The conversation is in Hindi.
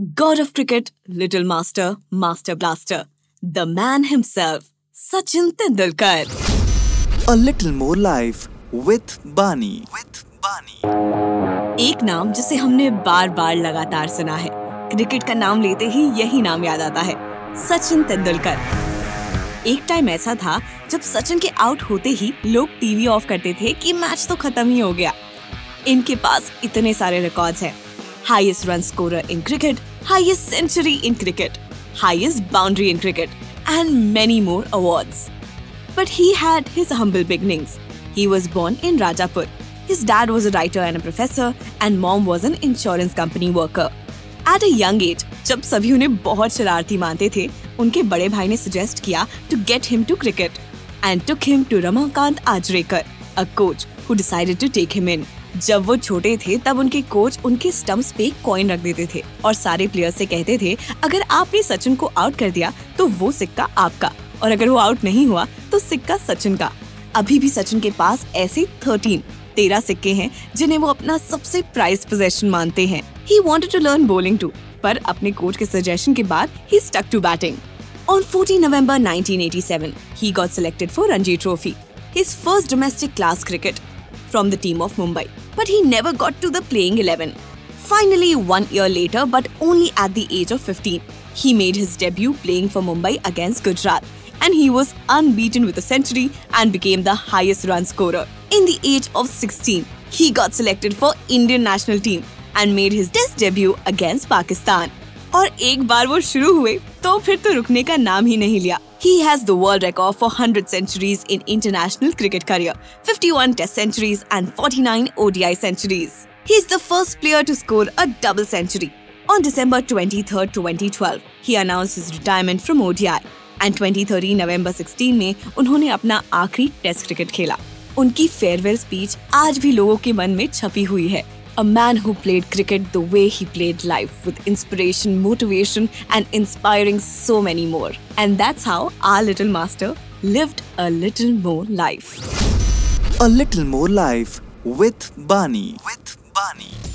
God of cricket, little master, master blaster, the man himself, Sachin Tendulkar. A little more life with Bani. With Bani. एक नाम जिसे हमने बार बार लगातार सुना है क्रिकेट का नाम लेते ही यही नाम याद आता है सचिन तेंदुलकर एक टाइम ऐसा था जब सचिन के आउट होते ही लोग टीवी ऑफ़ करते थे कि मैच तो खत्म ही हो गया इनके पास इतने सारे रिकॉर्ड्स हैं highest run scorer in cricket, highest century in cricket, highest boundary in cricket, and many more awards. But he had his humble beginnings. He was born in Rajapur. His dad was a writer and a professor, and mom was an insurance company worker. At a young age, जब सभी उन्हें बहुत शरारती मानते थे उनके बड़े भाई ने सजेस्ट किया to get him to cricket and took him to Ramakant Achrekar a coach who decided to take him in जब वो छोटे थे तब उनके कोच उनके स्टम्प्स पे कॉइन रख देते थे और सारे प्लेयर्स से कहते थे अगर आपने सचिन को आउट कर दिया तो वो सिक्का आपका। और अगर वो आउट नहीं हुआ तो सिक्का सचिन का। अभी भी सचिन के पास ऐसे थर्टीन तेरह सिक्के हैं जिन्हें वो अपना सबसे प्राइज पोजेशन मानते हैं। He wanted to learn bowling too पर अपने कोच के सजेशन के बाद he stuck to batting On 14 November 1987, he got selected for Ranji Trophy, his first domestic class cricket, from the team of Mumbai. But he never got to the playing 11. Finally, one year later, but only at the age of 15, he made his debut playing for Mumbai against Gujarat. And he was unbeaten with a century and became the highest run scorer. In the age of 16, he got selected for Indian national team and made his test debut against Pakistan. और एक बार वो शुरू हुए तो फिर तो रुकने का नाम ही नहीं लिया He has the world record for 100 centuries in international cricket career, 51 test centuries and 49 ODI centuries. He is the first player to score a double century. On December 23, 2012, he announced his retirement from ODI and 2013 November 16 में उन्होंने अपना आखिरी टेस्ट क्रिकेट खेला उनकी फेयरवेल स्पीच आज भी लोगों के मन में छपी हुई है A man who played cricket the way he played life with inspiration, motivation, and inspiring so many more. And that's how our little master lived a little more life. A little more life with Bani. With Bani.